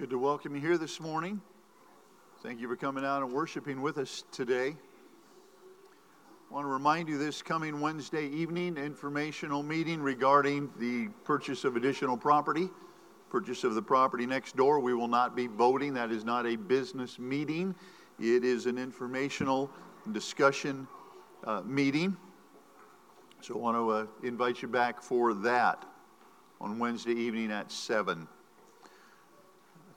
Good to welcome you here this morning. Thank you for coming out and worshiping with us today. I want to remind you this coming Wednesday evening informational meeting regarding the purchase of additional property, purchase of the property next door. We will not be voting. That is not a business meeting. It is an informational discussion uh, meeting. So I want to uh, invite you back for that on Wednesday evening at 7.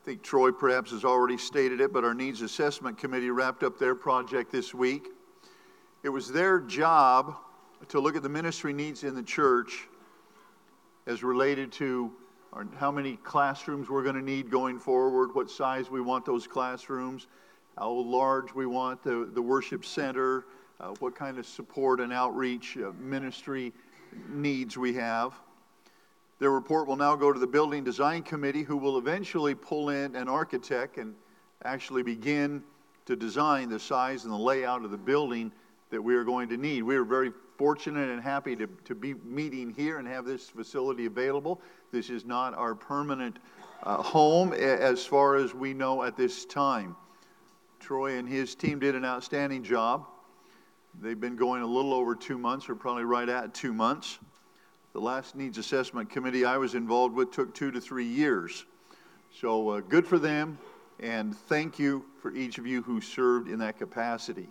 I think Troy perhaps has already stated it, but our Needs Assessment Committee wrapped up their project this week. It was their job to look at the ministry needs in the church as related to our, how many classrooms we're going to need going forward, what size we want those classrooms, how large we want the, the worship center, uh, what kind of support and outreach uh, ministry needs we have. Their report will now go to the Building Design Committee, who will eventually pull in an architect and actually begin to design the size and the layout of the building that we are going to need. We are very fortunate and happy to, to be meeting here and have this facility available. This is not our permanent uh, home as far as we know at this time. Troy and his team did an outstanding job. They've been going a little over two months, or probably right at two months. The last needs assessment committee I was involved with took two to three years. So uh, good for them, and thank you for each of you who served in that capacity.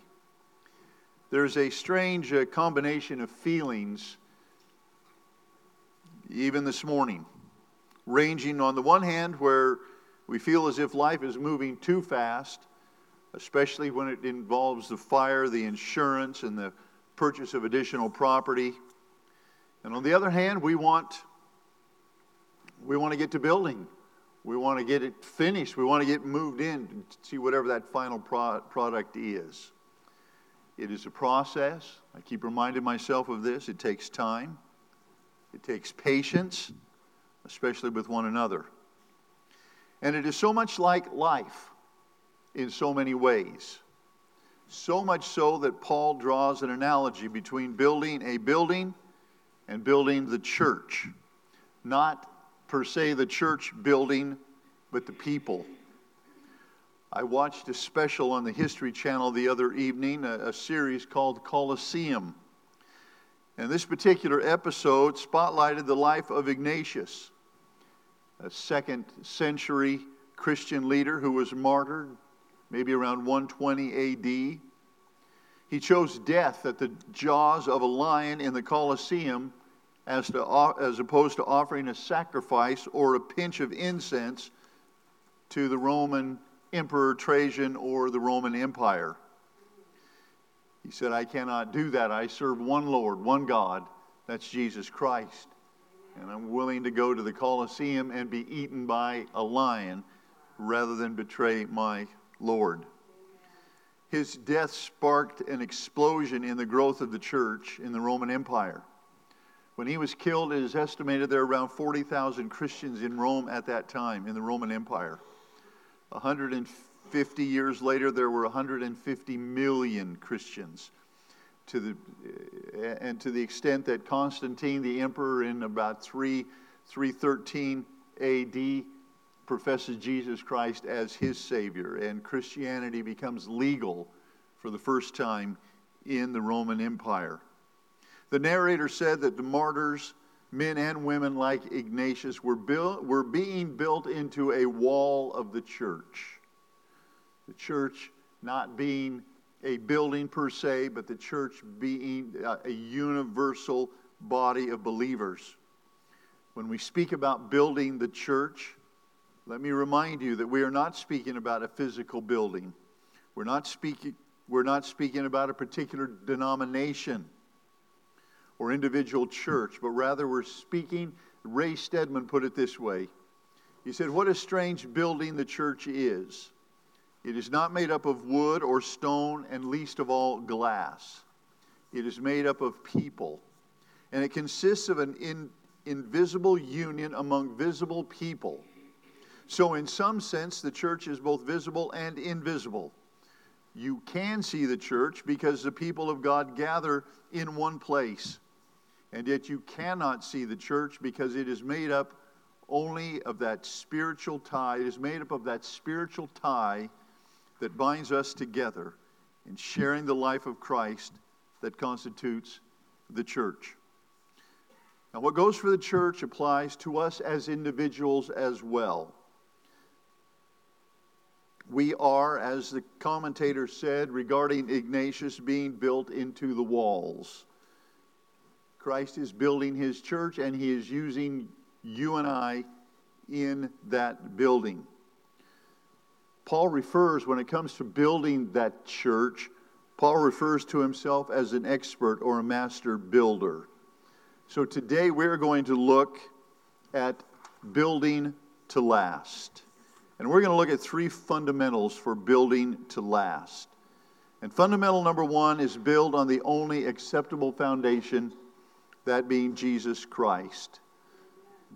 There's a strange uh, combination of feelings, even this morning, ranging on the one hand where we feel as if life is moving too fast, especially when it involves the fire, the insurance, and the purchase of additional property. And on the other hand, we want we want to get to building. We want to get it finished. We want to get moved in to see whatever that final pro- product is. It is a process. I keep reminding myself of this. It takes time. It takes patience, especially with one another. And it is so much like life in so many ways. So much so that Paul draws an analogy between building a building and building the church. Not per se the church building, but the people. I watched a special on the History Channel the other evening, a, a series called Colosseum. And this particular episode spotlighted the life of Ignatius, a second century Christian leader who was martyred maybe around 120 AD. He chose death at the jaws of a lion in the Colosseum as, to, as opposed to offering a sacrifice or a pinch of incense to the Roman Emperor Trajan or the Roman Empire. He said, I cannot do that. I serve one Lord, one God. That's Jesus Christ. And I'm willing to go to the Colosseum and be eaten by a lion rather than betray my Lord. His death sparked an explosion in the growth of the church in the Roman Empire. When he was killed, it is estimated there were around 40,000 Christians in Rome at that time, in the Roman Empire. 150 years later, there were 150 million Christians. To the, eh, and to the extent that Constantine, the emperor, in about 3, 313 AD, professes Jesus Christ as his Savior, and Christianity becomes legal for the first time in the Roman Empire. The narrator said that the martyrs, men and women like Ignatius, were, built, were being built into a wall of the church. The church not being a building per se, but the church being a universal body of believers. When we speak about building the church, let me remind you that we are not speaking about a physical building. We're not speaking, we're not speaking about a particular denomination or individual church, but rather we're speaking. Ray Stedman put it this way He said, What a strange building the church is. It is not made up of wood or stone, and least of all, glass. It is made up of people. And it consists of an in, invisible union among visible people so, in some sense, the church is both visible and invisible. You can see the church because the people of God gather in one place. And yet, you cannot see the church because it is made up only of that spiritual tie. It is made up of that spiritual tie that binds us together in sharing the life of Christ that constitutes the church. Now, what goes for the church applies to us as individuals as well. We are, as the commentator said regarding Ignatius, being built into the walls. Christ is building his church, and he is using you and I in that building. Paul refers, when it comes to building that church, Paul refers to himself as an expert or a master builder. So today we're going to look at building to last. And we're going to look at three fundamentals for building to last. And fundamental number one is build on the only acceptable foundation, that being Jesus Christ.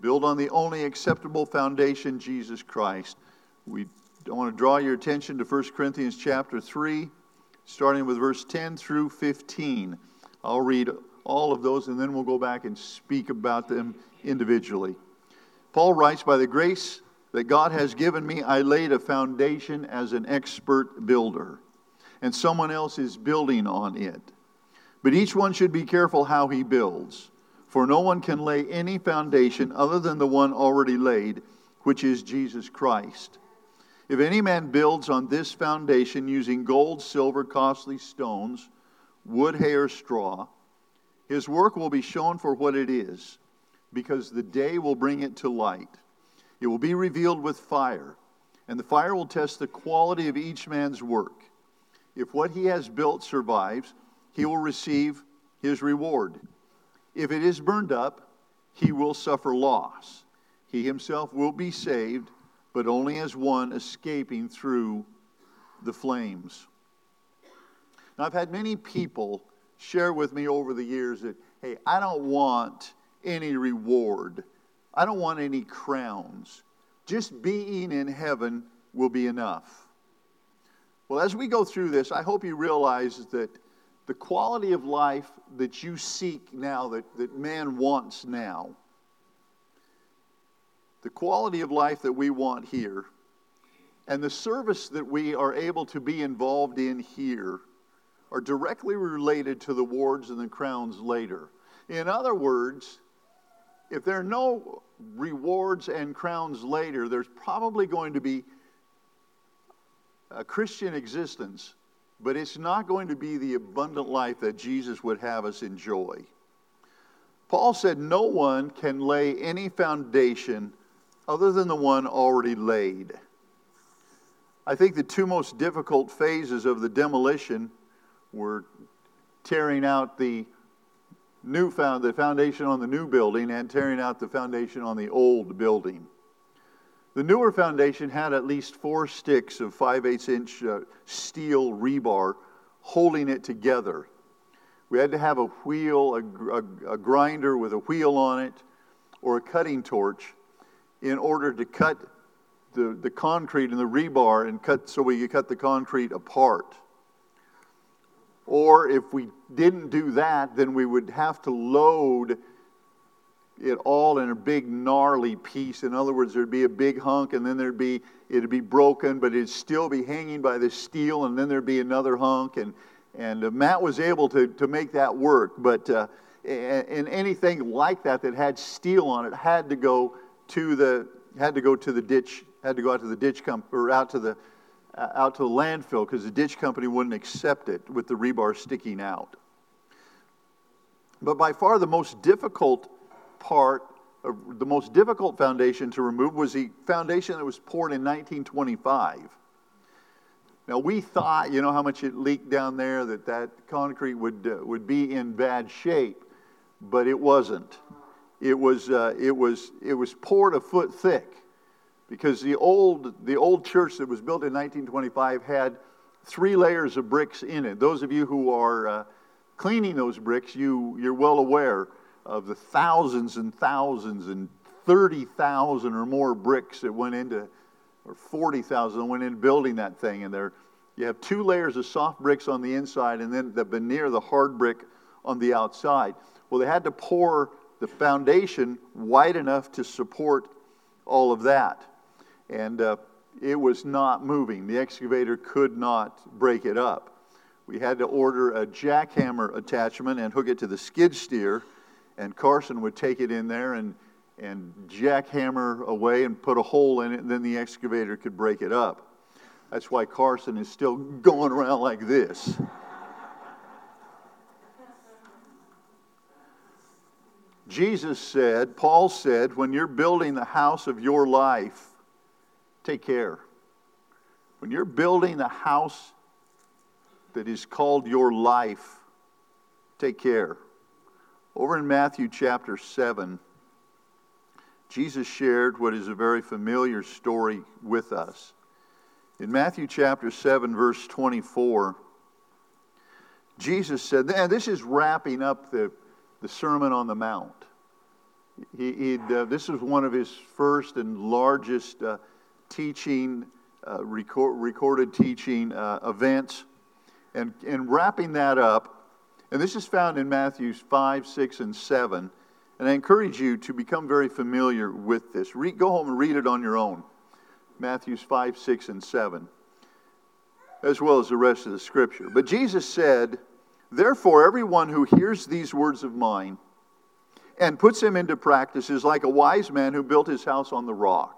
Build on the only acceptable foundation, Jesus Christ. We want to draw your attention to 1 Corinthians chapter 3, starting with verse 10 through 15. I'll read all of those and then we'll go back and speak about them individually. Paul writes, By the grace that God has given me, I laid a foundation as an expert builder, and someone else is building on it. But each one should be careful how he builds, for no one can lay any foundation other than the one already laid, which is Jesus Christ. If any man builds on this foundation using gold, silver, costly stones, wood, hay, or straw, his work will be shown for what it is, because the day will bring it to light. It will be revealed with fire, and the fire will test the quality of each man's work. If what he has built survives, he will receive his reward. If it is burned up, he will suffer loss. He himself will be saved, but only as one escaping through the flames. Now, I've had many people share with me over the years that, hey, I don't want any reward. I don't want any crowns. Just being in heaven will be enough. Well, as we go through this, I hope you realize that the quality of life that you seek now, that, that man wants now, the quality of life that we want here, and the service that we are able to be involved in here are directly related to the wards and the crowns later. In other words, if there are no rewards and crowns later, there's probably going to be a Christian existence, but it's not going to be the abundant life that Jesus would have us enjoy. Paul said, No one can lay any foundation other than the one already laid. I think the two most difficult phases of the demolition were tearing out the new found the foundation on the new building and tearing out the foundation on the old building. The newer foundation had at least four sticks of 5 8 inch uh, steel rebar holding it together. We had to have a wheel, a, a, a grinder with a wheel on it, or a cutting torch in order to cut the, the concrete and the rebar and cut so we could cut the concrete apart. Or if we didn't do that, then we would have to load it all in a big gnarly piece. In other words, there'd be a big hunk, and then there'd be it'd be broken, but it'd still be hanging by the steel, and then there'd be another hunk. And and uh, Matt was able to to make that work, but uh, and anything like that that had steel on it had to go to the had to go to the ditch, had to go out to the ditch comp or out to the out to the landfill because the ditch company wouldn't accept it with the rebar sticking out. But by far the most difficult part, uh, the most difficult foundation to remove was the foundation that was poured in 1925. Now we thought, you know, how much it leaked down there, that that concrete would uh, would be in bad shape, but it wasn't. It was uh, it was it was poured a foot thick because the old, the old church that was built in 1925 had three layers of bricks in it. Those of you who are uh, cleaning those bricks, you, you're well aware of the thousands and thousands and 30,000 or more bricks that went into, or 40,000 that went into building that thing. And there, you have two layers of soft bricks on the inside and then the veneer, the hard brick on the outside. Well, they had to pour the foundation wide enough to support all of that. And uh, it was not moving. The excavator could not break it up. We had to order a jackhammer attachment and hook it to the skid steer, and Carson would take it in there and, and jackhammer away and put a hole in it, and then the excavator could break it up. That's why Carson is still going around like this. Jesus said, Paul said, when you're building the house of your life, take care. When you're building the house that is called your life, take care. Over in Matthew chapter 7, Jesus shared what is a very familiar story with us. In Matthew chapter 7, verse 24, Jesus said, and this is wrapping up the, the Sermon on the Mount. He, uh, this is one of his first and largest uh, teaching, uh, record, recorded teaching uh, events. And, and wrapping that up, and this is found in Matthews 5, 6, and 7. And I encourage you to become very familiar with this. go home and read it on your own. Matthews 5, 6, and 7, as well as the rest of the scripture. But Jesus said, Therefore, everyone who hears these words of mine and puts them into practice is like a wise man who built his house on the rock.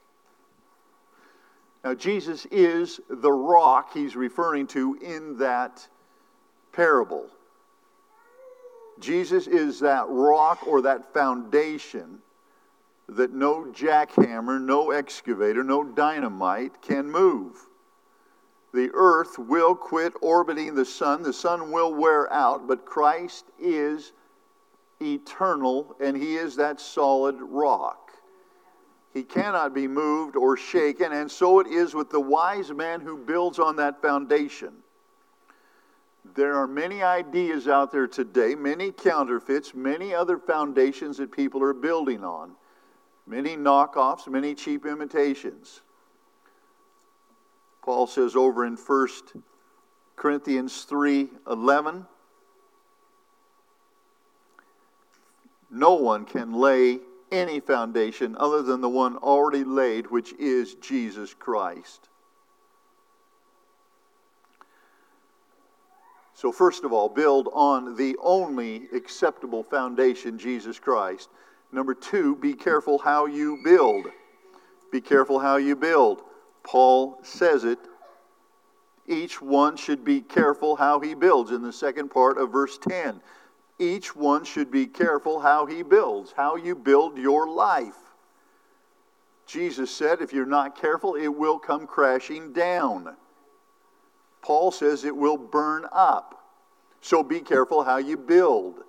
Now, Jesus is the rock he's referring to in that parable. Jesus is that rock or that foundation that no jackhammer, no excavator, no dynamite can move. The earth will quit orbiting the sun, the sun will wear out, but Christ is eternal and he is that solid rock. He cannot be moved or shaken, and so it is with the wise man who builds on that foundation. There are many ideas out there today, many counterfeits, many other foundations that people are building on, many knockoffs, many cheap imitations. Paul says over in 1 Corinthians 3 11, no one can lay any foundation other than the one already laid, which is Jesus Christ. So, first of all, build on the only acceptable foundation, Jesus Christ. Number two, be careful how you build. Be careful how you build. Paul says it. Each one should be careful how he builds in the second part of verse 10 each one should be careful how he builds, how you build your life. Jesus said, if you're not careful, it will come crashing down. Paul says it will burn up. So be careful how you build.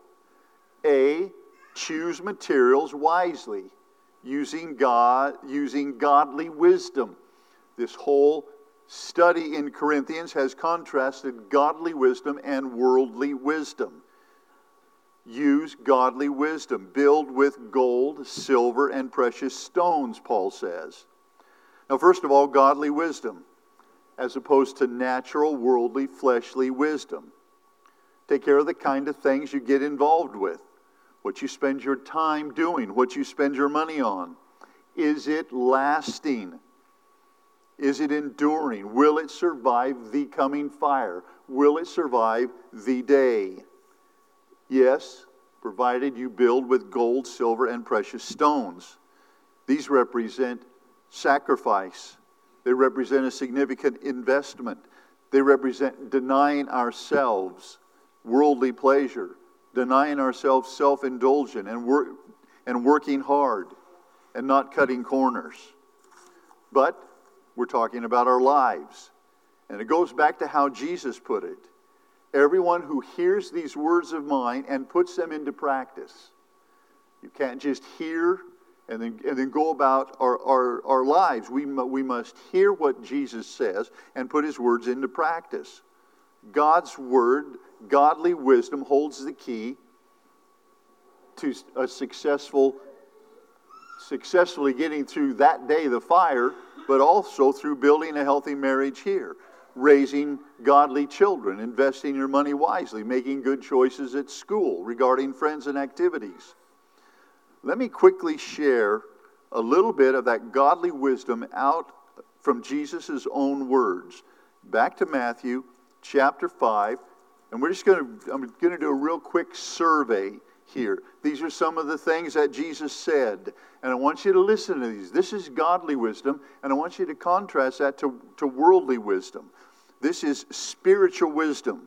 A, choose materials wisely, using God, using godly wisdom. This whole study in Corinthians has contrasted godly wisdom and worldly wisdom use godly wisdom. Build with gold, silver, and precious stones, Paul says. Now, first of all, godly wisdom, as opposed to natural, worldly, fleshly wisdom. Take care of the kind of things you get involved with, what you spend your time doing, what you spend your money on. Is it lasting? Is it enduring? Will it survive the coming fire? Will it survive the day? Yes, provided you build with gold, silver, and precious stones. These represent sacrifice, they represent a significant investment, they represent denying ourselves worldly pleasure, denying ourselves self indulgent, and, and working hard and not cutting corners. But we're talking about our lives. And it goes back to how Jesus put it everyone who hears these words of mine and puts them into practice. You can't just hear and then, and then go about our, our, our lives. We, we must hear what Jesus says and put his words into practice. God's word, godly wisdom, holds the key to a successful, successfully getting through that day, the fire, but also through building a healthy marriage here, raising godly children, investing your money wisely, making good choices at school regarding friends and activities. Let me quickly share a little bit of that godly wisdom out from Jesus' own words. Back to Matthew chapter 5, and we're just going to, I'm going to do a real quick survey here. These are some of the things that Jesus said, and I want you to listen to these. This is godly wisdom, and I want you to contrast that to, to worldly wisdom. This is spiritual wisdom,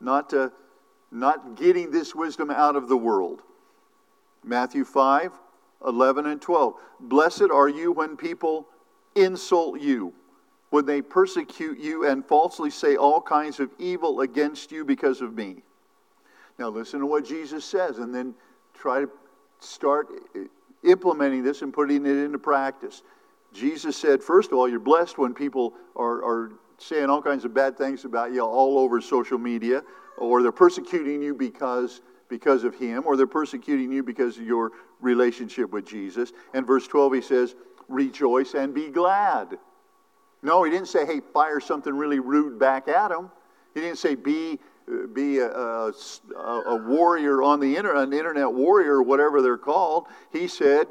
not, to, not getting this wisdom out of the world. Matthew 5, 11 and 12. Blessed are you when people insult you, when they persecute you and falsely say all kinds of evil against you because of me. Now, listen to what Jesus says and then try to start implementing this and putting it into practice. Jesus said, first of all, you're blessed when people are, are saying all kinds of bad things about you all over social media, or they're persecuting you because, because of Him, or they're persecuting you because of your relationship with Jesus. And verse 12, he says, rejoice and be glad. No, he didn't say, hey, fire something really rude back at them. He didn't say, be be a, a, a, warrior on the internet, an internet warrior, whatever they're called. He said,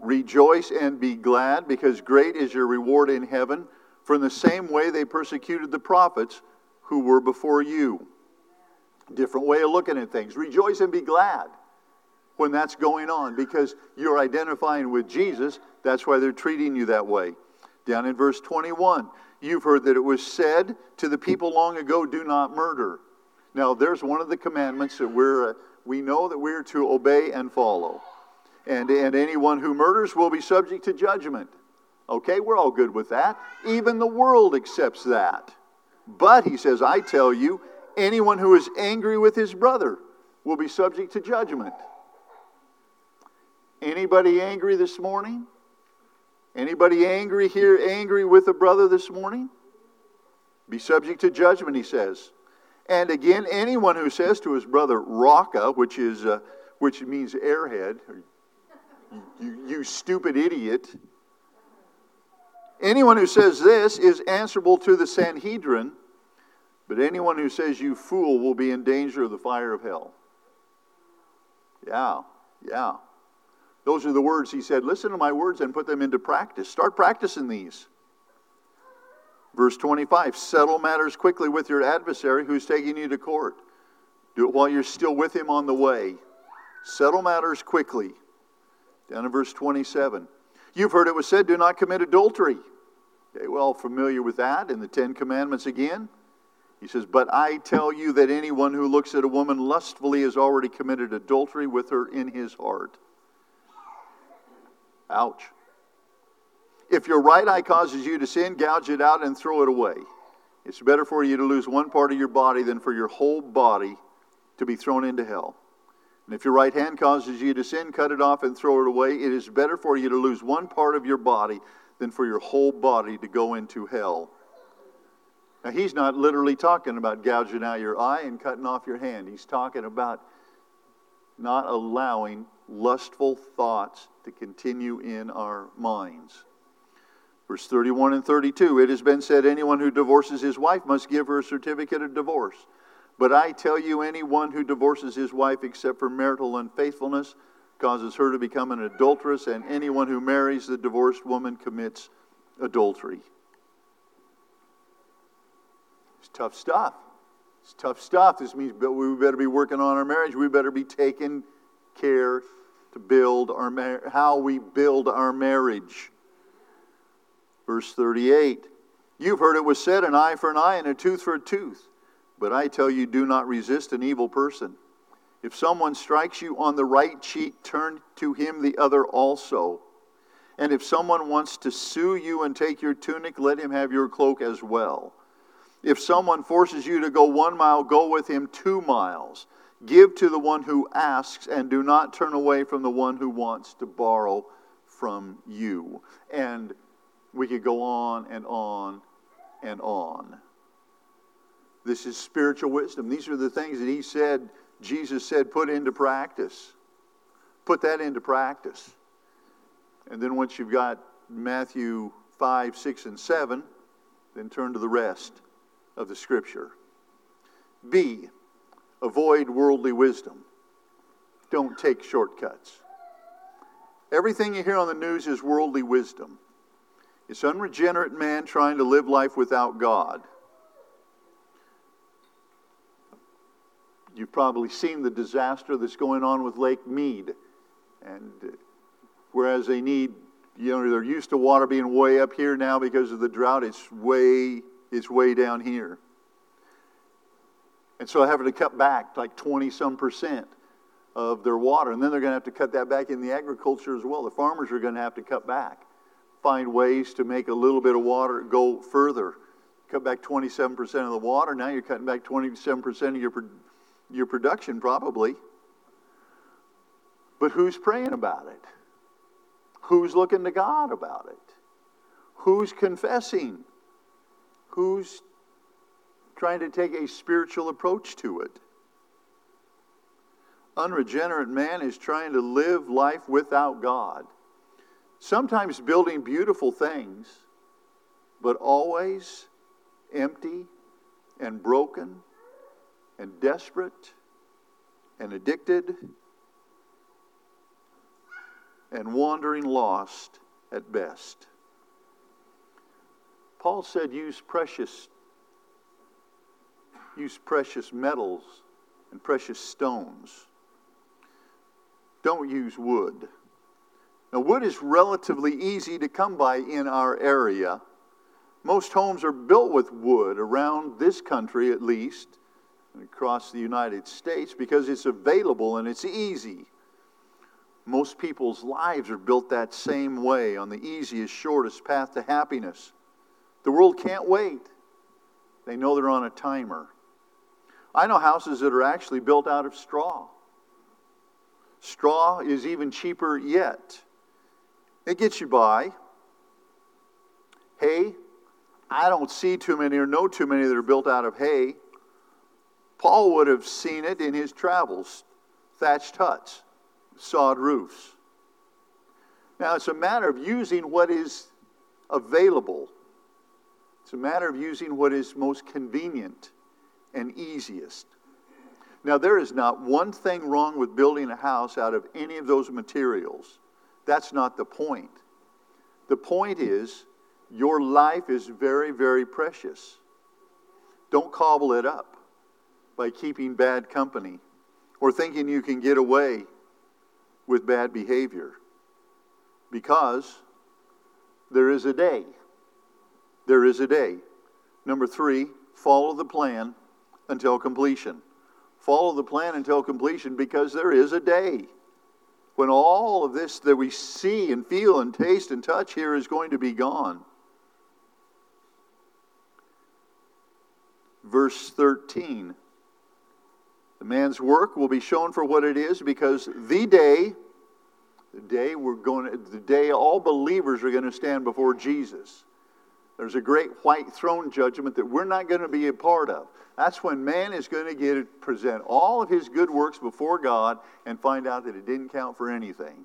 Rejoice and be glad, because great is your reward in heaven. For in the same way they persecuted the prophets who were before you. Different way of looking at things. Rejoice and be glad when that's going on, because you're identifying with Jesus. That's why they're treating you that way. Down in verse 21, You've heard that it was said to the people long ago, do not murder. Now, there's one of the commandments that we're, uh, we know that we're to obey and follow. And, and anyone who murders will be subject to judgment. Okay, we're all good with that. Even the world accepts that. But, he says, I tell you, anyone who is angry with his brother will be subject to judgment. Anybody angry this morning? Anybody angry here, angry with a brother this morning? Be subject to judgment, he says. And again, anyone who says to his brother, Raca, which, is, uh, which means airhead, you, you stupid idiot, anyone who says this is answerable to the Sanhedrin, but anyone who says you fool will be in danger of the fire of hell. Yeah, yeah. Those are the words he said. Listen to my words and put them into practice. Start practicing these. Verse 25 Settle matters quickly with your adversary who's taking you to court. Do it while you're still with him on the way. Settle matters quickly. Down in verse 27. You've heard it was said, Do not commit adultery. Okay, well, familiar with that in the Ten Commandments again. He says, But I tell you that anyone who looks at a woman lustfully has already committed adultery with her in his heart. Ouch. If your right eye causes you to sin, gouge it out and throw it away. It's better for you to lose one part of your body than for your whole body to be thrown into hell. And if your right hand causes you to sin, cut it off and throw it away. It is better for you to lose one part of your body than for your whole body to go into hell. Now, he's not literally talking about gouging out your eye and cutting off your hand. He's talking about not allowing lustful thoughts to continue in our minds. Verse 31 and 32 It has been said, anyone who divorces his wife must give her a certificate of divorce. But I tell you, anyone who divorces his wife except for marital unfaithfulness causes her to become an adulteress, and anyone who marries the divorced woman commits adultery. It's tough stuff. It's tough stuff. This means we better be working on our marriage. We better be taking care to build our mar- how we build our marriage. Verse 38. You've heard it was said an eye for an eye and a tooth for a tooth. But I tell you, do not resist an evil person. If someone strikes you on the right cheek, turn to him the other also. And if someone wants to sue you and take your tunic, let him have your cloak as well. If someone forces you to go one mile, go with him two miles. Give to the one who asks, and do not turn away from the one who wants to borrow from you. And we could go on and on and on. This is spiritual wisdom. These are the things that he said, Jesus said, put into practice. Put that into practice. And then once you've got Matthew 5, 6, and 7, then turn to the rest of the scripture. B, avoid worldly wisdom. Don't take shortcuts. Everything you hear on the news is worldly wisdom. It's unregenerate man trying to live life without God. You've probably seen the disaster that's going on with Lake Mead. And uh, whereas they need, you know, they're used to water being way up here now because of the drought, it's way, it's way down here. And so they're having to cut back like 20 some percent of their water. And then they're going to have to cut that back in the agriculture as well. The farmers are going to have to cut back, find ways to make a little bit of water go further. Cut back 27% of the water. Now you're cutting back 27% of your your production, probably. But who's praying about it? Who's looking to God about it? Who's confessing? Who's trying to take a spiritual approach to it? Unregenerate man is trying to live life without God. Sometimes building beautiful things, but always empty and broken and desperate and addicted and wandering lost at best. Paul said use precious use precious metals and precious stones. Don't use wood. Now wood is relatively easy to come by in our area. Most homes are built with wood around this country at least across the United States because it's available and it's easy. Most people's lives are built that same way on the easiest, shortest path to happiness. The world can't wait. They know they're on a timer. I know houses that are actually built out of straw. Straw is even cheaper yet. It gets you by. Hay, I don't see too many or know too many that are built out of hay. Paul would have seen it in his travels thatched huts, sod roofs. Now, it's a matter of using what is available, it's a matter of using what is most convenient and easiest. Now, there is not one thing wrong with building a house out of any of those materials. That's not the point. The point is, your life is very, very precious. Don't cobble it up by keeping bad company or thinking you can get away with bad behavior. Because there is a day. There is a day. Number three, follow the plan until completion. Follow the plan until completion because there is a day when all of this that we see and feel and taste and touch here is going to be gone. Verse 13 the man's work will be shown for what it is because the day, the day we're going the day all believers are going to stand before Jesus. There's a great white throne judgment that we're not going to be a part of. That's when man is going to get present all of his good works before God and find out that it didn't count for anything.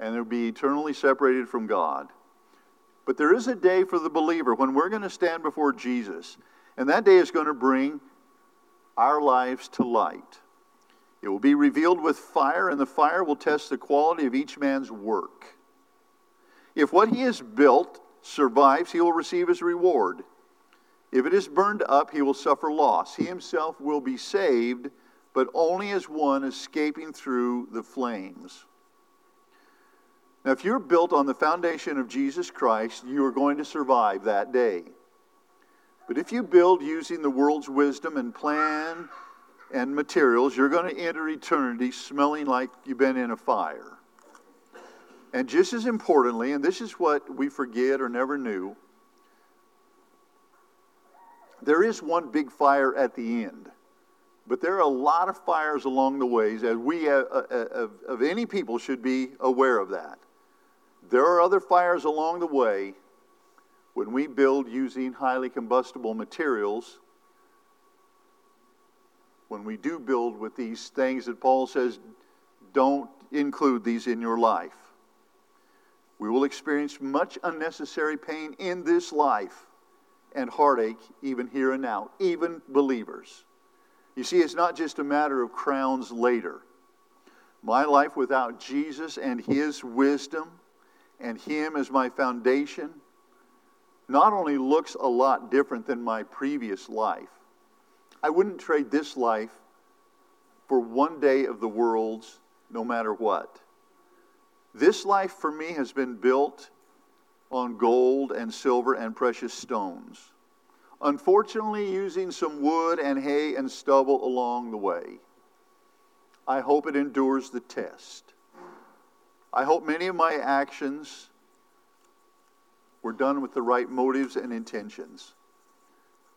And they'll be eternally separated from God. But there is a day for the believer when we're going to stand before Jesus. And that day is going to bring our lives to light. It will be revealed with fire, and the fire will test the quality of each man's work. If what he has built survives, he will receive his reward. If it is burned up, he will suffer loss. He himself will be saved, but only as one escaping through the flames. Now, if you're built on the foundation of Jesus Christ, you are going to survive that day. But if you build using the world's wisdom and plan and materials, you're going to enter eternity smelling like you've been in a fire. And just as importantly, and this is what we forget or never knew, there is one big fire at the end. But there are a lot of fires along the ways, as we uh, uh, uh, of, of any people should be aware of that. There are other fires along the way when we build using highly combustible materials. When we do build with these things that Paul says, don't include these in your life. We will experience much unnecessary pain in this life and heartache, even here and now, even believers. You see, it's not just a matter of crowns later. My life without Jesus and His wisdom and Him as my foundation not only looks a lot different than my previous life, I wouldn't trade this life for one day of the world's no matter what. This life for me has been built on gold and silver and precious stones. Unfortunately, using some wood and hay and stubble along the way. I hope it endures the test. I hope many of my actions were done with the right motives and intentions.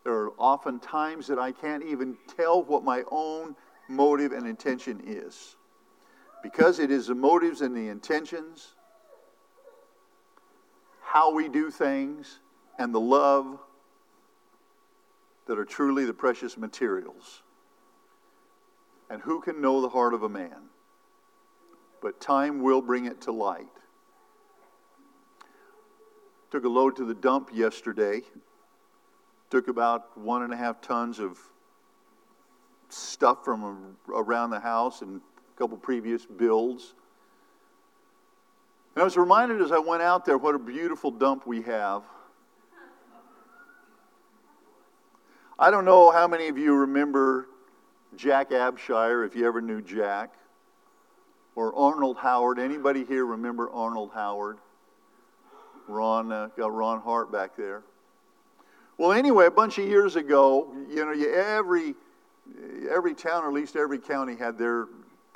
There are often times that I can't even tell what my own motive and intention is. Because it is the motives and the intentions, how we do things, and the love that are truly the precious materials. And who can know the heart of a man? But time will bring it to light. Took a load to the dump yesterday. Took about one and a half tons of stuff from around the house and couple previous builds. And I was reminded as I went out there what a beautiful dump we have. I don't know how many of you remember Jack Abshire, if you ever knew Jack, or Arnold Howard. Anybody here remember Arnold Howard? Ron, uh, got Ron Hart back there. Well, anyway, a bunch of years ago, you know, you, every every town, or at least every county, had their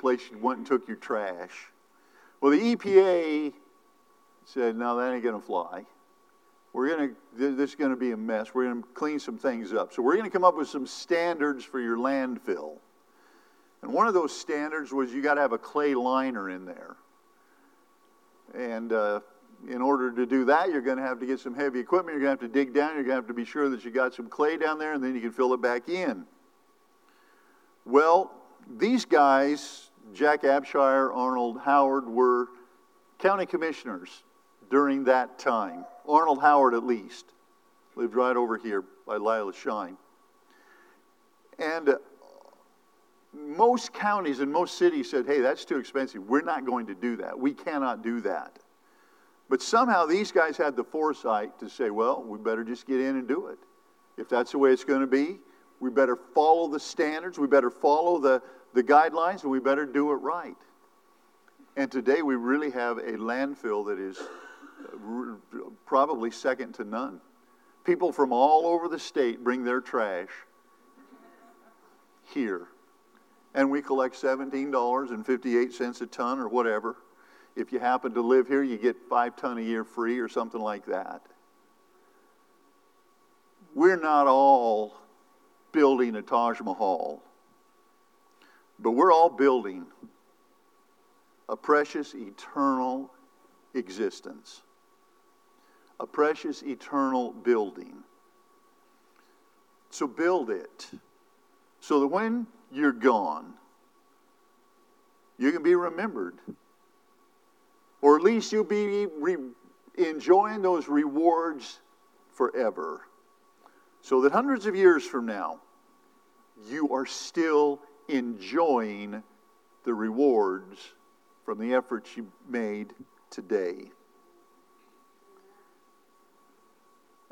place you went and took your trash. Well, the EPA said, "No, that ain't going to fly." we're going to, this is going to be a mess. We're going to clean some things up. So we're going to come up with some standards for your landfill. And one of those standards was you got to have a clay liner in there. And uh, in order to do that, you're going to have to get some heavy equipment. You're going to have to dig down. You're going to have to be sure that you got some clay down there, and then you can fill it back in. Well, these guys, Jack Abshire, Arnold Howard, were county commissioners during that time. Arnold Howard, at least, lived right over here by Lila Shine. And uh, most counties and most cities said, hey, that's too expensive. We're not going to do that. We cannot do that. But somehow these guys had the foresight to say, well, we better just get in and do it. If that's the way it's going to be, we better follow the standards, we better follow the, the guidelines, and we better do it right. And today we really have a landfill that is uh, probably second to none. People from all over the state bring their trash here. And we collect $17.58 a ton or whatever. If you happen to live here, you get five ton a year free or something like that. We're not all building a Taj Mahal, but we're all building a precious eternal existence a precious eternal building. So build it so that when you're gone, you can be remembered. Or at least you'll be re- enjoying those rewards forever. So that hundreds of years from now, you are still enjoying the rewards from the efforts you made today.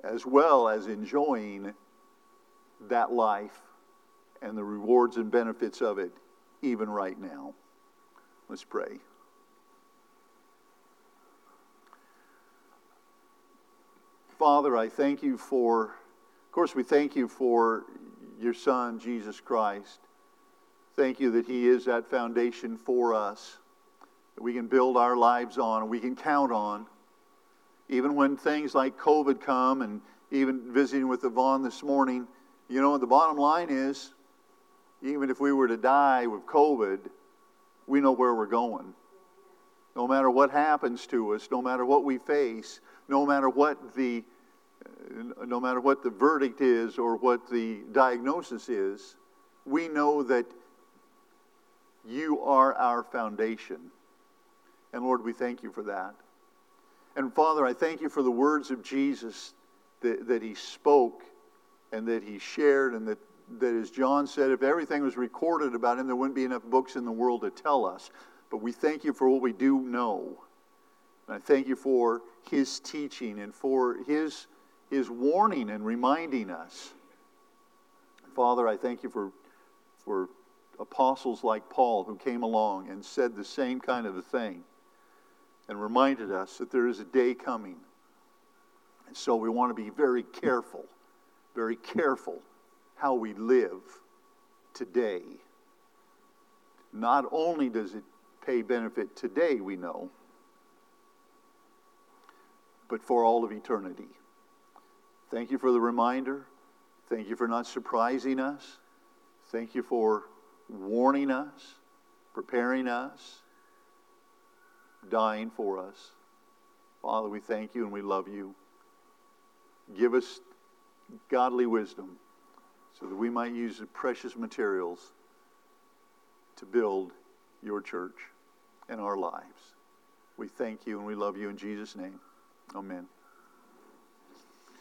as well as enjoying that life and the rewards and benefits of it even right now. Let's pray. Father, I thank you for, of course, we thank you for your Son, Jesus Christ. Thank you that He is that foundation for us that we can build our lives on and we can count on even when things like COVID come and even visiting with Yvonne this morning, you know, the bottom line is even if we were to die with COVID, we know where we're going. No matter what happens to us, no matter what we face, no matter what the no matter what the verdict is or what the diagnosis is, we know that you are our foundation. And Lord, we thank you for that. And Father, I thank you for the words of Jesus that, that he spoke and that he shared, and that, that, as John said, if everything was recorded about him, there wouldn't be enough books in the world to tell us. But we thank you for what we do know. And I thank you for his teaching and for his, his warning and reminding us. Father, I thank you for, for apostles like Paul who came along and said the same kind of a thing and reminded us that there is a day coming. And so we want to be very careful, very careful how we live today. Not only does it pay benefit today, we know, but for all of eternity. Thank you for the reminder. Thank you for not surprising us. Thank you for warning us, preparing us, dying for us. Father, we thank you and we love you. Give us godly wisdom so that we might use the precious materials to build your church and our lives. We thank you and we love you in Jesus' name. Amen.